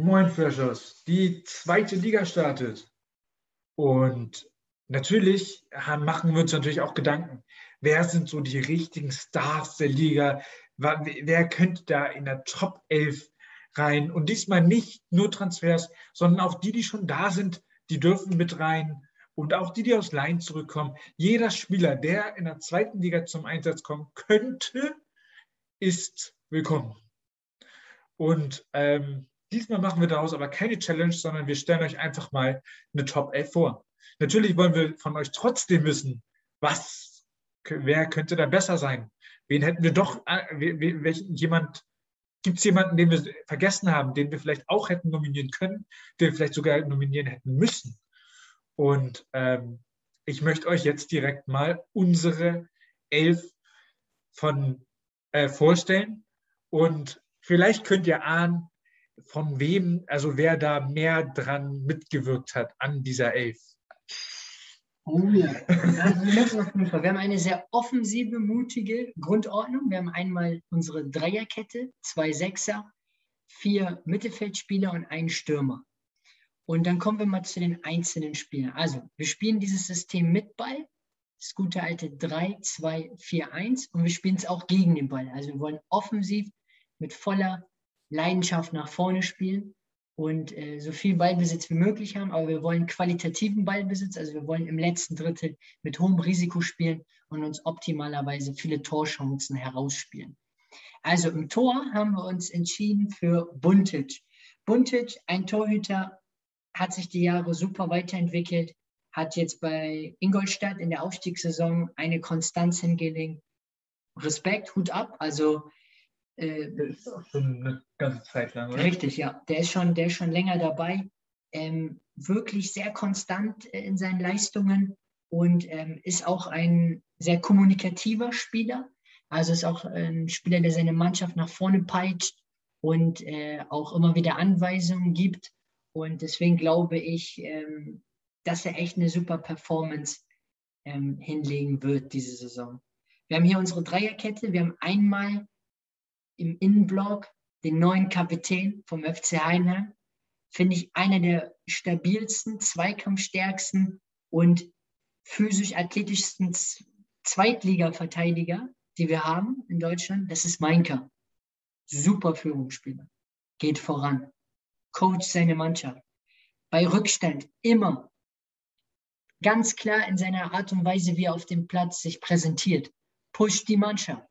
Moin Freshers, die zweite Liga startet. Und natürlich machen wir uns natürlich auch Gedanken, wer sind so die richtigen Stars der Liga, wer könnte da in der Top 11 rein. Und diesmal nicht nur Transfers, sondern auch die, die schon da sind, die dürfen mit rein. Und auch die, die aus Laien zurückkommen. Jeder Spieler, der in der zweiten Liga zum Einsatz kommen könnte, ist willkommen. Und ähm, diesmal machen wir daraus aber keine Challenge, sondern wir stellen euch einfach mal eine Top 11 vor. Natürlich wollen wir von euch trotzdem wissen, was, wer könnte da besser sein? Wen hätten wir doch, äh, welchen, jemand, gibt es jemanden, den wir vergessen haben, den wir vielleicht auch hätten nominieren können, den wir vielleicht sogar nominieren hätten müssen? Und ähm, ich möchte euch jetzt direkt mal unsere elf von äh, vorstellen. Und vielleicht könnt ihr ahnen, von wem, also wer da mehr dran mitgewirkt hat an dieser Elf. Oh ja. Also wir, auf jeden Fall. wir haben eine sehr offensive, mutige Grundordnung. Wir haben einmal unsere Dreierkette, zwei Sechser, vier Mittelfeldspieler und einen Stürmer. Und dann kommen wir mal zu den einzelnen Spielern. Also, wir spielen dieses System mit Ball, das gute alte 3-2-4-1 und wir spielen es auch gegen den Ball. Also, wir wollen offensiv mit voller Leidenschaft nach vorne spielen und äh, so viel Ballbesitz wie möglich haben, aber wir wollen qualitativen Ballbesitz, also wir wollen im letzten Drittel mit hohem Risiko spielen und uns optimalerweise viele Torchancen herausspielen. Also im Tor haben wir uns entschieden für Buntic. Buntic, ein Torhüter, hat sich die Jahre super weiterentwickelt, hat jetzt bei Ingolstadt in der Aufstiegssaison eine Konstanz hingelegt. Respekt, Hut ab. Also äh, schon eine ganze Zeit lang, oder? Richtig, ja. Der ist schon, der ist schon länger dabei. Ähm, wirklich sehr konstant äh, in seinen Leistungen und ähm, ist auch ein sehr kommunikativer Spieler. Also ist auch ein Spieler, der seine Mannschaft nach vorne peitscht und äh, auch immer wieder Anweisungen gibt. Und deswegen glaube ich, ähm, dass er echt eine super Performance ähm, hinlegen wird diese Saison. Wir haben hier unsere Dreierkette. Wir haben einmal im Innenblock den neuen Kapitän vom FC Heidenheim. Finde ich einer der stabilsten, zweikampfstärksten und physisch athletischsten Zweitliga-Verteidiger, die wir haben in Deutschland. Das ist Meinker. Super Führungsspieler. Geht voran. Coach seine Mannschaft. Bei Rückstand immer ganz klar in seiner Art und Weise, wie er auf dem Platz sich präsentiert. Pusht die Mannschaft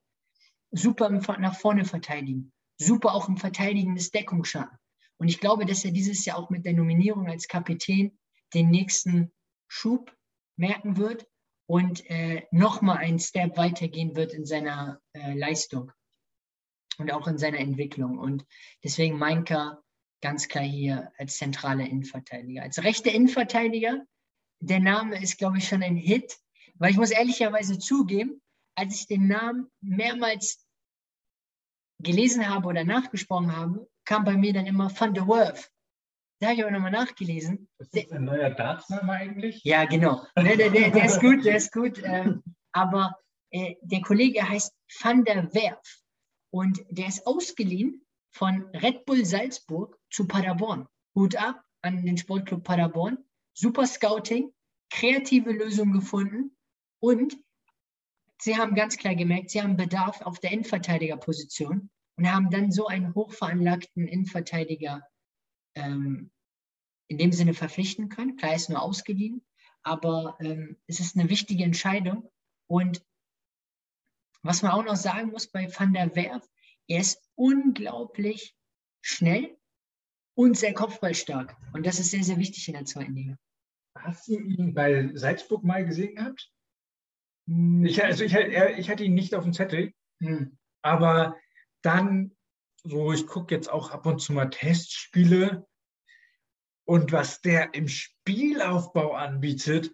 super nach vorne verteidigen, super auch im Verteidigen des Deckungsschatten. Und ich glaube, dass er dieses Jahr auch mit der Nominierung als Kapitän den nächsten Schub merken wird und äh, nochmal einen Step weitergehen wird in seiner äh, Leistung und auch in seiner Entwicklung. Und deswegen Mainka ganz klar hier als zentraler Innenverteidiger. Als rechter Innenverteidiger, der Name ist, glaube ich, schon ein Hit, weil ich muss ehrlicherweise zugeben, als ich den Namen mehrmals gelesen habe oder nachgesprochen habe, kam bei mir dann immer Van der Werf. Da habe ich aber nochmal nachgelesen. Ist das ein neuer Dartsname eigentlich? Ja, genau. Der, der, der, der ist gut, der ist gut. Ähm, aber äh, der Kollege heißt Van der Werf und der ist ausgeliehen von Red Bull Salzburg zu Paderborn. Hut ab an den Sportclub Paderborn. Super Scouting, kreative Lösung gefunden und sie haben ganz klar gemerkt, sie haben Bedarf auf der Innenverteidigerposition und haben dann so einen hochveranlagten Innenverteidiger ähm, in dem Sinne verpflichten können. Klar ist nur ausgeliehen, aber ähm, es ist eine wichtige Entscheidung. Und was man auch noch sagen muss bei Van der Werf, er ist unglaublich schnell und sehr kopfballstark. Und das ist sehr, sehr wichtig in der zweiten Liga. Hast du ihn bei Salzburg mal gesehen gehabt? Ich, also ich, ich hatte ihn nicht auf dem Zettel, hm. aber dann, so ich gucke jetzt auch ab und zu mal Testspiele und was der im Spielaufbau anbietet,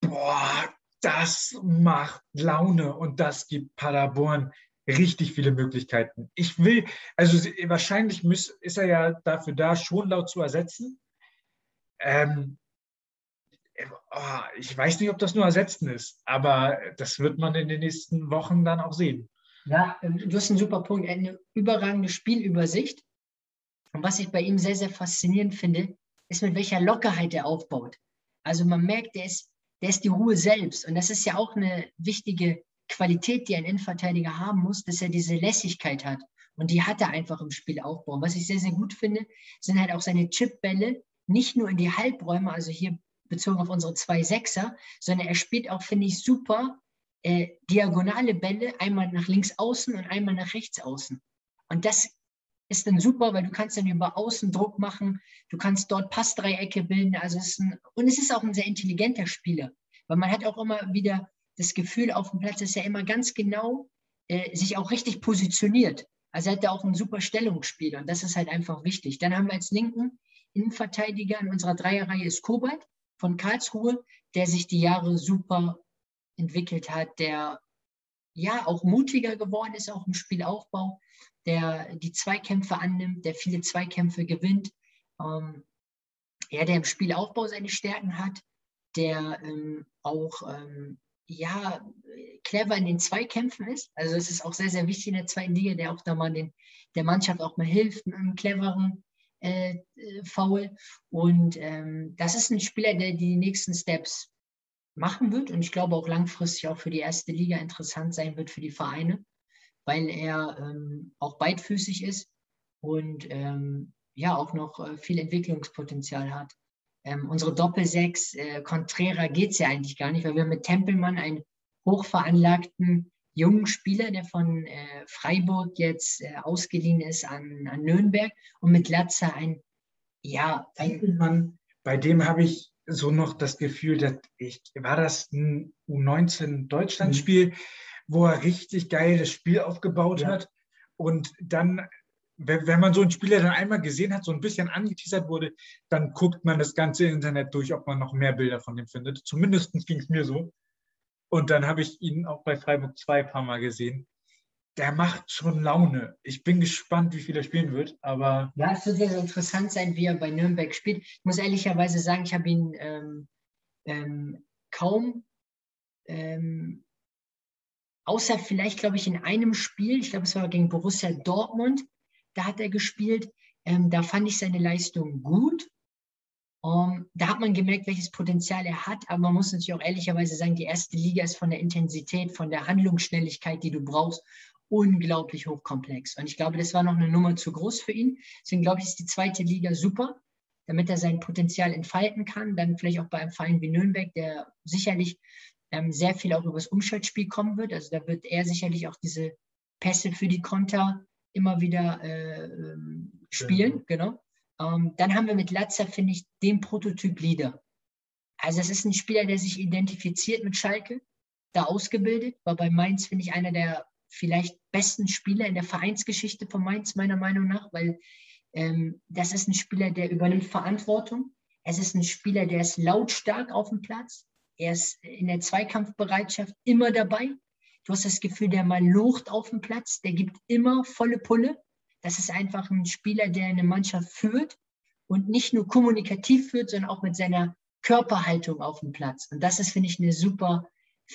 boah, das macht Laune und das gibt Paderborn richtig viele Möglichkeiten. Ich will, also wahrscheinlich muss, ist er ja dafür da, schon laut zu ersetzen. Ähm, oh, ich weiß nicht, ob das nur ersetzen ist, aber das wird man in den nächsten Wochen dann auch sehen. Ja, du hast einen super Punkt. Eine überragende Spielübersicht. Und was ich bei ihm sehr, sehr faszinierend finde, ist, mit welcher Lockerheit er aufbaut. Also man merkt, der ist, der ist die Ruhe selbst. Und das ist ja auch eine wichtige Qualität, die ein Innenverteidiger haben muss, dass er diese Lässigkeit hat. Und die hat er einfach im Spielaufbau. Und was ich sehr, sehr gut finde, sind halt auch seine Chipbälle, nicht nur in die Halbräume, also hier bezogen auf unsere zwei Sechser, sondern er spielt auch, finde ich, super äh, diagonale Bälle, einmal nach links außen und einmal nach rechts außen. Und das ist dann super, weil du kannst dann über Außen Druck machen, du kannst dort Passdreiecke bilden. Also es ein, und es ist auch ein sehr intelligenter Spieler, weil man hat auch immer wieder das Gefühl auf dem Platz, dass er immer ganz genau äh, sich auch richtig positioniert. Also er hat da auch ein super Stellungsspiel und das ist halt einfach wichtig. Dann haben wir als linken Innenverteidiger in unserer Dreierreihe ist Kobalt von Karlsruhe, der sich die Jahre super entwickelt hat, der ja auch mutiger geworden ist, auch im Spielaufbau, der die Zweikämpfe annimmt, der viele Zweikämpfe gewinnt, ähm, ja, der im Spielaufbau seine Stärken hat, der ähm, auch ähm, ja, clever in den Zweikämpfen ist. Also es ist auch sehr, sehr wichtig in der zweiten Liga, der auch da mal den, der Mannschaft auch mal hilft mit einem cleveren äh, äh, Foul. Und ähm, das ist ein Spieler, der die nächsten Steps machen wird und ich glaube auch langfristig auch für die erste Liga interessant sein wird für die Vereine, weil er ähm, auch beidfüßig ist und ähm, ja auch noch äh, viel Entwicklungspotenzial hat. Ähm, unsere Doppelsechs, äh, Contrera geht es ja eigentlich gar nicht, weil wir mit Tempelmann einen hochveranlagten jungen Spieler, der von äh, Freiburg jetzt äh, ausgeliehen ist an, an Nürnberg und mit Latzer ein, ja, ein bei dem habe ich so noch das Gefühl, dass ich, war das ein U19 Deutschlandspiel, mhm. wo er richtig geil das Spiel aufgebaut ja. hat und dann wenn man so einen Spieler dann einmal gesehen hat, so ein bisschen angeteasert wurde, dann guckt man das ganze Internet durch, ob man noch mehr Bilder von dem findet. Zumindest ging es mir so. Und dann habe ich ihn auch bei Freiburg 2 ein paar Mal gesehen. Der macht schon Laune. Ich bin gespannt, wie viel er spielen wird. Aber ja, es wird sehr interessant sein, wie er bei Nürnberg spielt. Ich muss ehrlicherweise sagen, ich habe ihn ähm, ähm, kaum ähm, außer vielleicht, glaube ich, in einem Spiel, ich glaube, es war gegen Borussia Dortmund, da hat er gespielt. Ähm, da fand ich seine Leistung gut. Um, ähm, da hat man gemerkt, welches Potenzial er hat, aber man muss natürlich auch ehrlicherweise sagen, die erste Liga ist von der Intensität, von der Handlungsschnelligkeit, die du brauchst, unglaublich hochkomplex. Und ich glaube, das war noch eine Nummer zu groß für ihn. Deswegen glaube ich, ist die zweite Liga super, damit er sein Potenzial entfalten kann. Dann vielleicht auch bei einem Verein wie Nürnberg, der sicherlich ähm, sehr viel auch übers Umschaltspiel kommen wird. Also da wird er sicherlich auch diese Pässe für die Konter immer wieder äh, ähm, spielen, genau. Ähm, dann haben wir mit Latzer, finde ich, den Prototyp Leader. Also es ist ein Spieler, der sich identifiziert mit Schalke, da ausgebildet, war bei Mainz, finde ich, einer der vielleicht besten Spieler in der Vereinsgeschichte von Mainz, meiner Meinung nach, weil ähm, das ist ein Spieler, der übernimmt Verantwortung. Es ist ein Spieler, der ist lautstark auf dem Platz. Er ist in der Zweikampfbereitschaft immer dabei. Du hast das Gefühl, der mal locht auf dem Platz, der gibt immer volle Pulle. Das ist einfach ein Spieler, der eine Mannschaft führt und nicht nur kommunikativ führt, sondern auch mit seiner Körperhaltung auf dem Platz. Und das ist, finde ich, eine super,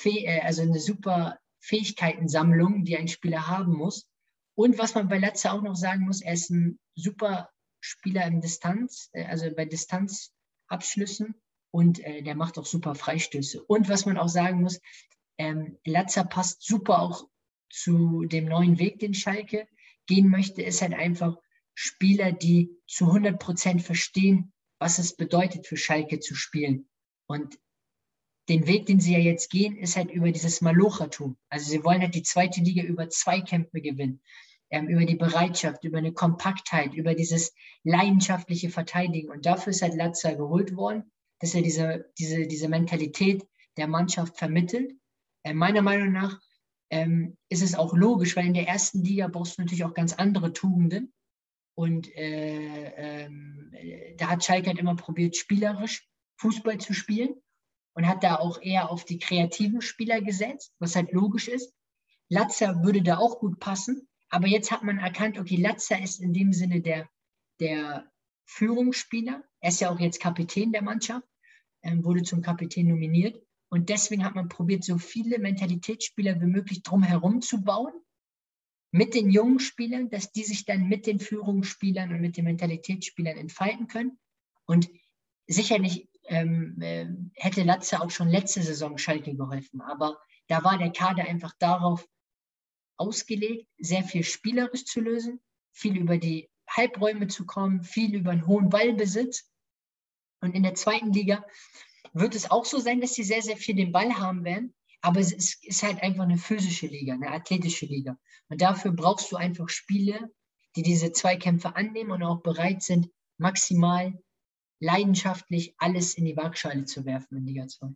äh, also eine super Fähigkeitensammlung, die ein Spieler haben muss. Und was man bei Latze auch noch sagen muss, er ist ein super Spieler in Distanz, äh, also bei Distanzabschlüssen und äh, der macht auch super Freistöße. Und was man auch sagen muss, ähm, Latzer passt super auch zu dem neuen Weg, den Schalke gehen möchte, ist halt einfach Spieler, die zu 100 Prozent verstehen, was es bedeutet für Schalke zu spielen. Und den Weg, den sie ja jetzt gehen, ist halt über dieses Malochertum. Also sie wollen halt die zweite Liga über zwei Kämpfe gewinnen, ähm, über die Bereitschaft, über eine Kompaktheit, über dieses leidenschaftliche Verteidigen. Und dafür ist halt Latzer geholt worden, dass er diese, diese, diese Mentalität der Mannschaft vermittelt. Äh, meiner Meinung nach ähm, ist es auch logisch, weil in der ersten Liga brauchst du natürlich auch ganz andere Tugenden. Und äh, äh, da hat Schalke halt immer probiert, spielerisch Fußball zu spielen und hat da auch eher auf die kreativen Spieler gesetzt, was halt logisch ist. Latzer würde da auch gut passen, aber jetzt hat man erkannt, okay, Latzer ist in dem Sinne der, der Führungsspieler. Er ist ja auch jetzt Kapitän der Mannschaft, ähm, wurde zum Kapitän nominiert. Und deswegen hat man probiert, so viele Mentalitätsspieler wie möglich drumherum zu bauen, mit den jungen Spielern, dass die sich dann mit den Führungsspielern und mit den Mentalitätsspielern entfalten können. Und sicherlich ähm, äh, hätte Latze auch schon letzte Saison Schalke geholfen, aber da war der Kader einfach darauf ausgelegt, sehr viel spielerisch zu lösen, viel über die Halbräume zu kommen, viel über einen hohen Ballbesitz. Und in der zweiten Liga wird es auch so sein, dass sie sehr, sehr viel den Ball haben werden. Aber es ist, halt einfach eine physische Liga, eine athletische Liga. Und dafür brauchst du einfach Spiele, die diese Zweikämpfe annehmen und auch bereit sind, maximal leidenschaftlich alles in die Waagschale zu werfen in Liga 2.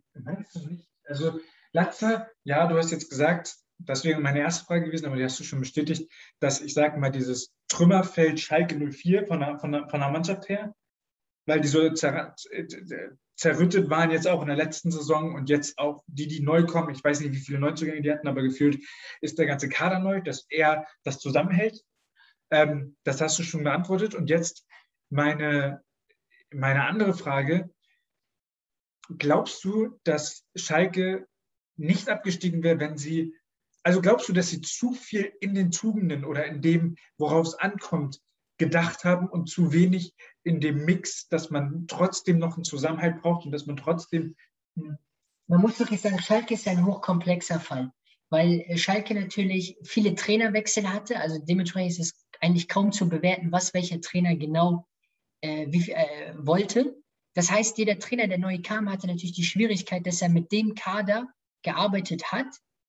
Also Latzer, ja, du hast jetzt gesagt, das wäre meine erste Frage gewesen, aber die hast du schon bestätigt, dass ich sage mal, dieses Trümmerfeld Schalke 04 von der, von der, von der Mannschaft her, weil die so zer, zerrüttet waren jetzt auch in der letzten Saison und jetzt auch die, die neu kommen. Ich weiß nicht, wie viele Neuzugänge die hatten, aber gefühlt ist der ganze Kader neu, dass er das zusammenhält. Ähm, das hast du schon beantwortet. Und jetzt meine, meine andere Frage. Glaubst du, dass Schalke nicht abgestiegen wäre, wenn sie also glaubst du, dass sie zu viel in den Tugenden oder in dem, worauf es ankommt, gedacht haben und zu wenig in dem Mix, dass man trotzdem noch einen Zusammenhalt braucht und dass man trotzdem. Hm. Man muss wirklich sagen, Schalke ist ein hochkomplexer Fall, weil Schalke natürlich viele Trainerwechsel hatte. Also dementsprechend ist es eigentlich kaum zu bewerten, was welcher Trainer genau äh, wie, äh, wollte. Das heißt, jeder Trainer, der neu kam, hatte natürlich die Schwierigkeit, dass er mit dem Kader gearbeitet hat,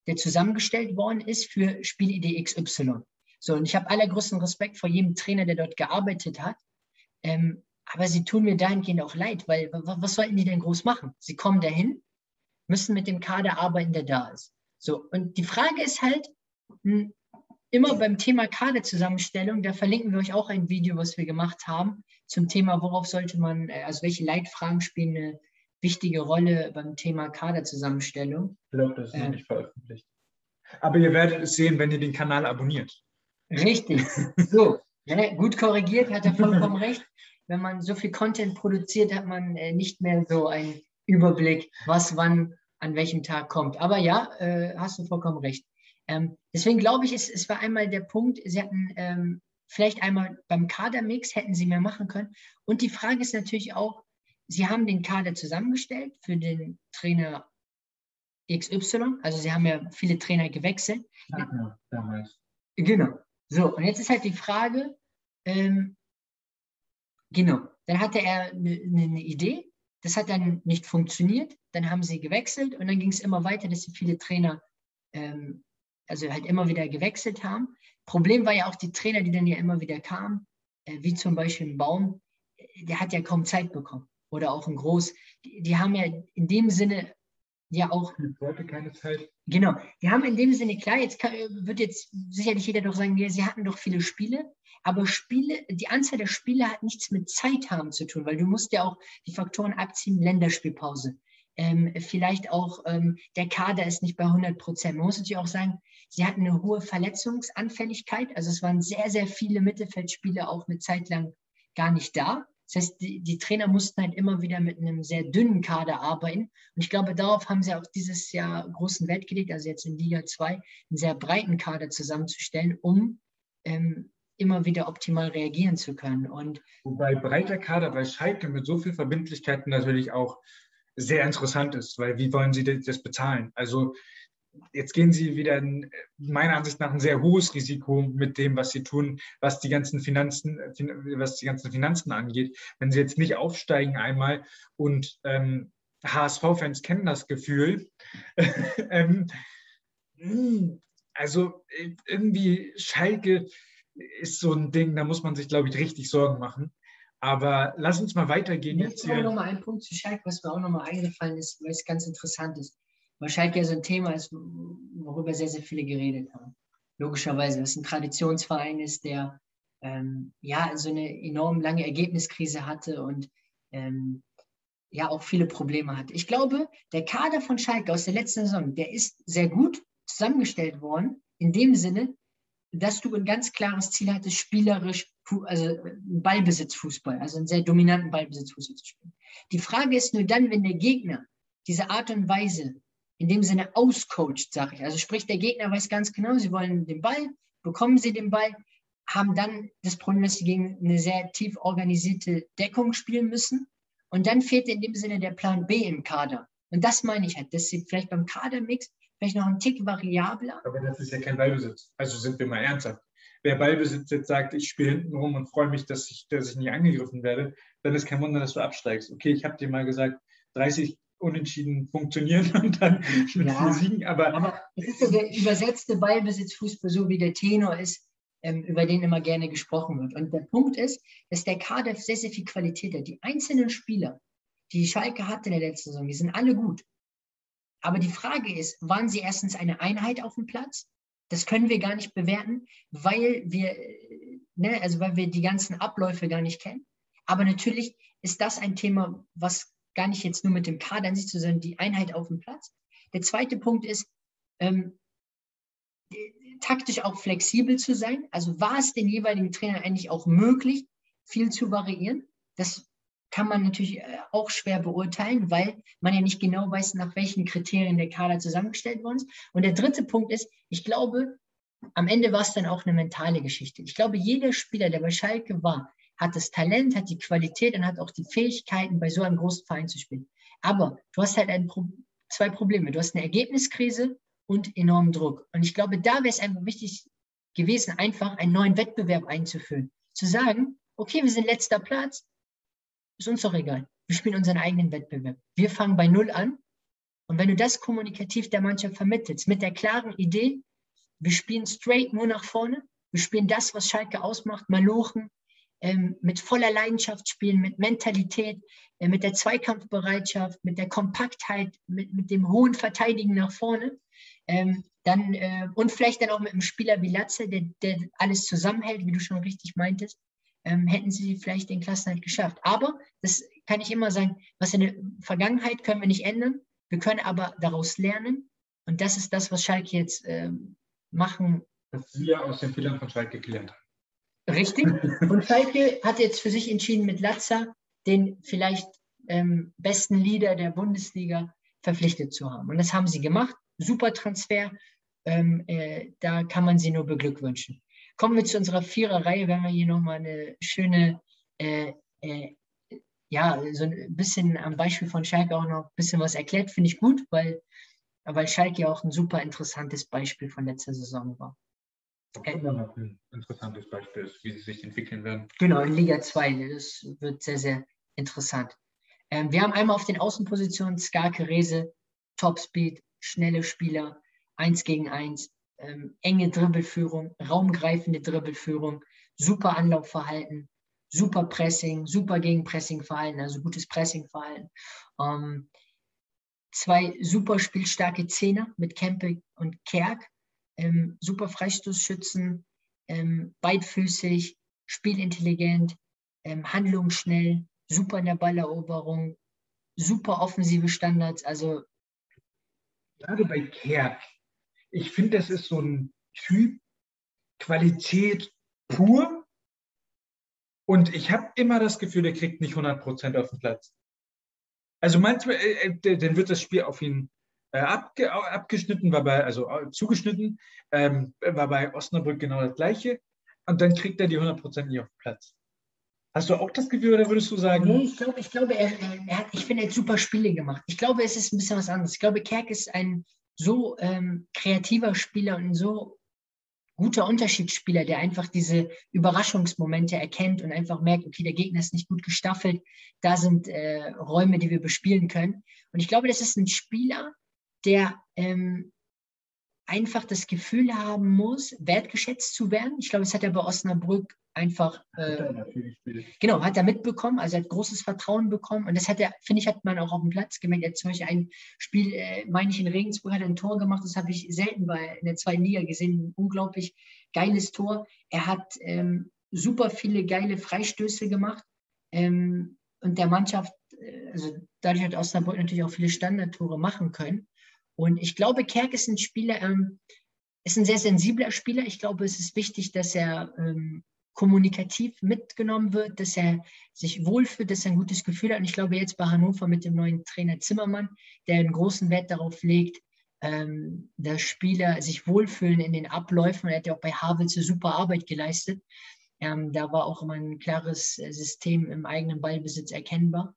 der zusammengestellt worden ist für Spielidee XY. So, und ich habe allergrößten Respekt vor jedem Trainer, der dort gearbeitet hat. Ähm, aber sie tun mir dahingehend auch leid, weil was sollten die denn groß machen? Sie kommen dahin, müssen mit dem Kader arbeiten, der da ist. So, und die Frage ist halt, hm, immer beim Thema Kaderzusammenstellung, da verlinken wir euch auch ein Video, was wir gemacht haben, zum Thema, worauf sollte man, äh, also welche Leitfragen spielen eine wichtige Rolle beim Thema Kaderzusammenstellung. Ich glaube, das ist noch äh, nicht veröffentlicht. Aber ihr werdet es sehen, wenn ihr den Kanal abonniert. Richtig. So, ja, gut korrigiert, hat er vollkommen recht. Wenn man so viel Content produziert, hat man äh, nicht mehr so einen Überblick, was wann an welchem Tag kommt. Aber ja, äh, hast du vollkommen recht. Ähm, deswegen glaube ich, es, es war einmal der Punkt, sie hatten ähm, vielleicht einmal beim Kadermix hätten sie mehr machen können. Und die Frage ist natürlich auch, Sie haben den Kader zusammengestellt für den Trainer XY. Also Sie haben ja viele Trainer gewechselt. Damals. Genau. So, und jetzt ist halt die Frage, ähm, genau, dann hatte er eine, eine Idee, das hat dann nicht funktioniert, dann haben sie gewechselt und dann ging es immer weiter, dass sie viele Trainer, ähm, also halt immer wieder gewechselt haben. Problem war ja auch die Trainer, die dann ja immer wieder kamen, äh, wie zum Beispiel ein Baum, der hat ja kaum Zeit bekommen oder auch ein Groß, die, die haben ja in dem Sinne ja auch. Ich wollte keine Zeit. Genau, die haben in dem Sinne, klar, jetzt kann, wird jetzt sicherlich jeder doch sagen, sie hatten doch viele Spiele, aber Spiele, die Anzahl der Spiele hat nichts mit Zeit haben zu tun, weil du musst ja auch die Faktoren abziehen, Länderspielpause. Ähm, vielleicht auch ähm, der Kader ist nicht bei 100 Prozent. Man muss natürlich auch sagen, sie hatten eine hohe Verletzungsanfälligkeit. Also es waren sehr, sehr viele Mittelfeldspieler auch eine Zeit lang gar nicht da. Das heißt, die, die, Trainer mussten halt immer wieder mit einem sehr dünnen Kader arbeiten. Und ich glaube, darauf haben sie auch dieses Jahr großen Wert gelegt, also jetzt in Liga 2, einen sehr breiten Kader zusammenzustellen, um ähm, immer wieder optimal reagieren zu können. Und Wobei breiter Kader bei Schalke mit so viel Verbindlichkeiten natürlich auch sehr interessant ist, weil wie wollen sie das bezahlen? Also jetzt gehen sie wieder in, meiner Ansicht nach ein sehr hohes Risiko mit dem, was sie tun, was die ganzen Finanzen, was die ganzen Finanzen angeht. Wenn sie jetzt nicht aufsteigen einmal und ähm, HSV-Fans kennen das Gefühl, ähm, also irgendwie Schalke ist so ein Ding, da muss man sich, glaube ich, richtig Sorgen machen. Aber lass uns mal weitergehen. Jetzt hier. noch mal ein Punkt zu Schalke, was mir auch noch mal eingefallen ist, weil es ganz interessant ist weil Schalke ja so ein Thema ist, worüber sehr, sehr viele geredet haben. Logischerweise, dass es ein Traditionsverein ist, der ähm, ja so eine enorm lange Ergebniskrise hatte und ähm, ja auch viele Probleme hatte. Ich glaube, der Kader von Schalke aus der letzten Saison, der ist sehr gut zusammengestellt worden, in dem Sinne, dass du ein ganz klares Ziel hattest, spielerisch, also Ballbesitzfußball, also einen sehr dominanten Ballbesitzfußball zu spielen. Die Frage ist nur dann, wenn der Gegner diese Art und Weise in dem Sinne auscoacht, sage ich. Also sprich, der Gegner weiß ganz genau, sie wollen den Ball, bekommen sie den Ball, haben dann das Problem, dass sie gegen eine sehr tief organisierte Deckung spielen müssen. Und dann fehlt in dem Sinne der Plan B im Kader. Und das meine ich halt, dass sie vielleicht beim Kadermix vielleicht noch ein Tick variabler. Aber das ist ja kein Ballbesitz. Also sind wir mal ernsthaft. Wer Ballbesitz jetzt sagt, ich spiele hinten rum und freue mich, dass ich, dass ich nie angegriffen werde, dann ist kein Wunder, dass du absteigst. Okay, ich habe dir mal gesagt, 30 Unentschieden funktionieren und dann mit ja, Siegen. Aber, aber es ist ja der übersetzte Ballbesitzfußball, so wie der Tenor ist, ähm, über den immer gerne gesprochen wird. Und der Punkt ist, dass der Kader sehr, sehr viel Qualität hat. Die einzelnen Spieler, die Schalke hatte in der letzten Saison, die sind alle gut. Aber die Frage ist, waren sie erstens eine Einheit auf dem Platz? Das können wir gar nicht bewerten, weil wir, ne, also weil wir die ganzen Abläufe gar nicht kennen. Aber natürlich ist das ein Thema, was gar nicht jetzt nur mit dem Kader an sich sein, die Einheit auf dem Platz. Der zweite Punkt ist, ähm, taktisch auch flexibel zu sein. Also war es den jeweiligen Trainer eigentlich auch möglich, viel zu variieren? Das kann man natürlich äh, auch schwer beurteilen, weil man ja nicht genau weiß, nach welchen Kriterien der Kader zusammengestellt worden ist. Und der dritte Punkt ist, ich glaube, am Ende war es dann auch eine mentale Geschichte. Ich glaube, jeder Spieler, der bei Schalke war, hat das Talent, hat die Qualität und hat auch die Fähigkeiten, bei so einem großen Verein zu spielen. Aber du hast halt ein zwei Probleme. Du hast eine Ergebniskrise und enormen Druck. Und ich glaube, da wäre es einfach wichtig gewesen, einfach einen neuen Wettbewerb einzuführen. Zu sagen, okay, wir sind letzter Platz, ist uns doch egal. Wir spielen unseren eigenen Wettbewerb. Wir fangen bei Null an. Und wenn du das kommunikativ der Mannschaft vermittelst, mit der klaren Idee, wir spielen straight nur nach vorne, wir spielen das, was Schalke ausmacht, Malochen, mit voller Leidenschaft spielen, mit Mentalität, äh, mit der Zweikampfbereitschaft, mit der Kompaktheit, mit, mit dem hohen Verteidigen nach vorne, ähm, dann, äh, und vielleicht dann auch mit einem Spieler wie Latze, der, der alles zusammenhält, wie du schon richtig meintest, ähm, hätten sie vielleicht den Klassenhalt geschafft. Aber das kann ich immer sagen, was in der Vergangenheit können wir nicht ändern. Wir können aber daraus lernen. Und das ist das, was Schalke jetzt machen. Was wir aus den Fehlern von Schalke gelernt haben. Richtig. Und Schalke hat jetzt für sich entschieden, mit Latza den vielleicht ähm, besten Leader der Bundesliga verpflichtet zu haben. Und das haben sie gemacht super Transfer. Ähm, äh, da kann man sie nur beglückwünschen. Kommen wir zu unserer Viererreihe. Wir haben hier nochmal eine schöne, äh, äh, ja, so ein bisschen am Beispiel von Schalke auch noch ein bisschen was erklärt. Finde ich gut, weil, weil Schalke auch ein super interessantes Beispiel von letzter Saison war. Immer noch ein interessantes Beispiel ist, wie sie sich entwickeln werden. Genau, in Liga 2. Das wird sehr, sehr interessant. Ähm, wir haben einmal auf den Außenpositionen Skarke Rese, Topspeed, schnelle Spieler, eins gegen eins, ähm, enge Dribbelführung, raumgreifende Dribbelführung, super Anlaufverhalten, super Pressing, super Gegenpressingverhalten, also gutes Pressingverhalten. Ähm, zwei super spielstarke Zehner mit Kempe und Kerk, ähm, super Freistoßschützen, ähm, beidfüßig, spielintelligent, ähm, handlungsschnell, super in der Balleroberung, super offensive Standards. Also gerade bei Kerk, ich finde, das ist so ein Typ, Qualität pur. Und ich habe immer das Gefühl, der kriegt nicht 100% auf den Platz. Also manchmal, äh, äh dann wird das Spiel auf ihn abge, abgeschnitten, war bei, also äh, zugeschnitten, ähm, war bei Osnabrück genau das gleiche. Und dann kriegt er die 100% nicht auf den Platz. Hast du auch das Gefühl oder würdest du sagen? Nee, ich glaube, ich glaube, er, er hat, ich finde, er hat super Spiele gemacht. Ich glaube, es ist ein bisschen was anderes. Ich glaube, Kerk ist ein so ähm, kreativer Spieler und ein so guter Unterschiedsspieler, der einfach diese Überraschungsmomente erkennt und einfach merkt, okay, der Gegner ist nicht gut gestaffelt, da sind äh, Räume, die wir bespielen können. Und ich glaube, das ist ein Spieler, der ähm, einfach das Gefühl haben muss, wertgeschätzt zu werden. Ich glaube, das hat er bei Osnabrück einfach, äh, genau, hat er mitbekommen, also er hat großes Vertrauen bekommen und das hat er, finde ich, hat man auch auf dem Platz gemerkt. Er hat zum Beispiel ein Spiel, äh, meine ich, in Regensburg hat er ein Tor gemacht, das habe ich selten bei, in der zweiten Liga gesehen, ein unglaublich geiles Tor. Er hat ähm, super viele geile Freistöße gemacht ähm, und der Mannschaft, äh, also dadurch hat Osnabrück natürlich auch viele Standardtore machen können. Und ich glaube, Kerk ist ein Spieler, ähm, ist ein sehr sensibler Spieler. Ich glaube, es ist wichtig, dass er ähm, kommunikativ mitgenommen wird, dass er sich wohlfühlt, dass er ein gutes Gefühl hat. Und ich glaube, jetzt bei Hannover mit dem neuen Trainer Zimmermann, der einen großen Wert darauf legt, ähm, dass Spieler sich wohlfühlen in den Abläufen. Er hat ja auch bei Havels eine super Arbeit geleistet. Ähm, da war auch immer ein klares äh, System im eigenen Ballbesitz erkennbar.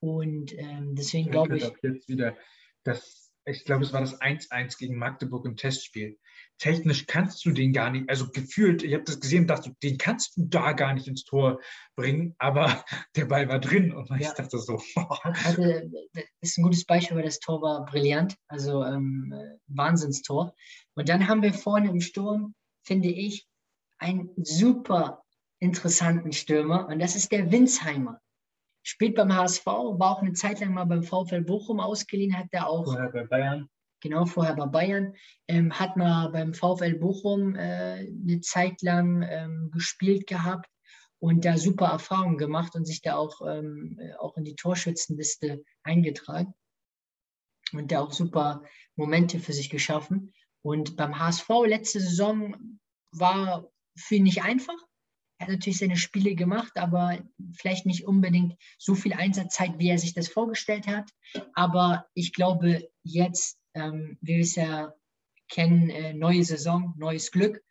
Und ähm, deswegen glaube ich. Jetzt wieder das, ich glaube, es war das 1-1 gegen Magdeburg im Testspiel technisch kannst du den gar nicht, also gefühlt, ich habe das gesehen und dachte, den kannst du da gar nicht ins Tor bringen, aber der Ball war drin und ich ja. dachte so. Hatte, das ist ein gutes Beispiel, weil das Tor war brillant, also ähm, Wahnsinnstor. Und dann haben wir vorne im Sturm, finde ich, einen super interessanten Stürmer und das ist der Winsheimer. Spielt beim HSV, war auch eine Zeit lang mal beim VfL Bochum ausgeliehen, hat er auch. Vorher bei Bayern genau vorher bei Bayern, ähm, hat man beim VfL Bochum äh, eine Zeit lang ähm, gespielt gehabt und da super Erfahrungen gemacht und sich da auch, ähm, auch in die Torschützenliste eingetragen und da auch super Momente für sich geschaffen. Und beim HSV letzte Saison war für ihn nicht einfach. Er hat natürlich seine Spiele gemacht, aber vielleicht nicht unbedingt so viel Einsatzzeit, wie er sich das vorgestellt hat. Aber ich glaube, jetzt ähm, wie wir es ja kennen, äh, neue Saison, neues Glück.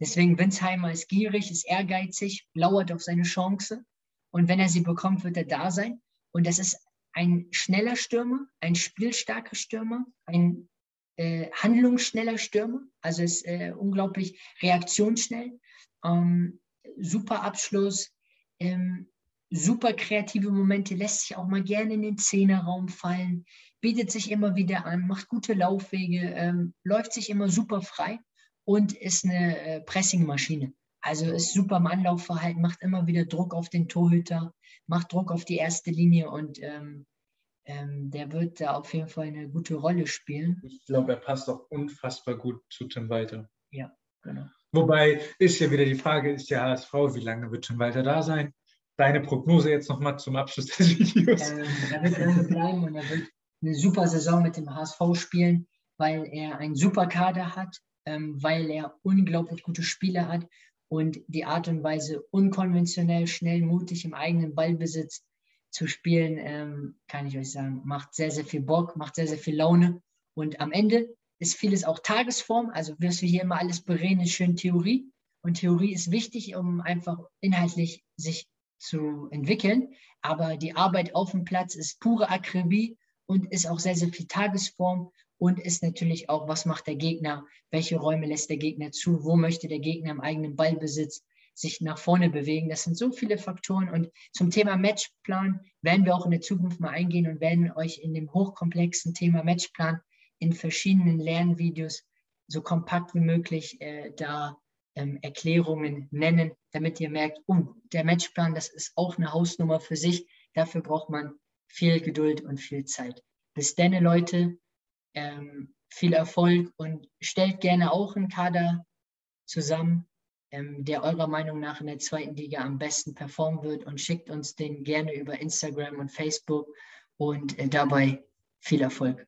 Deswegen Winsheimer ist gierig, ist ehrgeizig, lauert auf seine Chance. Und wenn er sie bekommt, wird er da sein. Und das ist ein schneller Stürmer, ein spielstarker Stürmer, ein äh, handlungsschneller Stürmer. Also ist äh, unglaublich reaktionsschnell. Ähm, super Abschluss, ähm, super kreative Momente, lässt sich auch mal gerne in den Zehnerraum fallen, bietet sich immer wieder an, macht gute Laufwege, ähm, läuft sich immer super frei und ist eine äh, Pressingmaschine. Also ist super im Anlaufverhalten, macht immer wieder Druck auf den Torhüter, macht Druck auf die erste Linie und ähm, ähm, der wird da auf jeden Fall eine gute Rolle spielen. Ich glaube, er passt auch unfassbar gut zu Tim Walter. Ja, genau. Wobei ist ja wieder die Frage, ist der HSV, wie lange wird Tim Walter da sein? Deine Prognose jetzt nochmal zum Abschluss des Videos. Ähm, er wird bleiben und er wird eine super Saison mit dem HSV spielen, weil er einen super Kader hat, ähm, weil er unglaublich gute Spiele hat und die Art und Weise unkonventionell, schnell, mutig im eigenen Ballbesitz zu spielen, ähm, kann ich euch sagen, macht sehr, sehr viel Bock, macht sehr, sehr viel Laune und am Ende ist vieles auch Tagesform, also was wir hier immer alles bereden, ist schön Theorie. Und Theorie ist wichtig, um einfach inhaltlich sich zu entwickeln, aber die Arbeit auf dem Platz ist pure Akribie und ist auch sehr, sehr viel Tagesform und ist natürlich auch, was macht der Gegner, welche Räume lässt der Gegner zu, wo möchte der Gegner im eigenen Ballbesitz sich nach vorne bewegen. Das sind so viele Faktoren. Und zum Thema Matchplan werden wir auch in der Zukunft mal eingehen und werden euch in dem hochkomplexen Thema Matchplan in verschiedenen Lernvideos so kompakt wie möglich äh, da ähm, Erklärungen nennen, damit ihr merkt, oh, der Matchplan, das ist auch eine Hausnummer für sich. Dafür braucht man viel Geduld und viel Zeit. Bis dann, Leute, ähm, viel Erfolg und stellt gerne auch einen Kader zusammen, ähm, der eurer Meinung nach in der zweiten Liga am besten performen wird und schickt uns den gerne über Instagram und Facebook und äh, dabei viel Erfolg.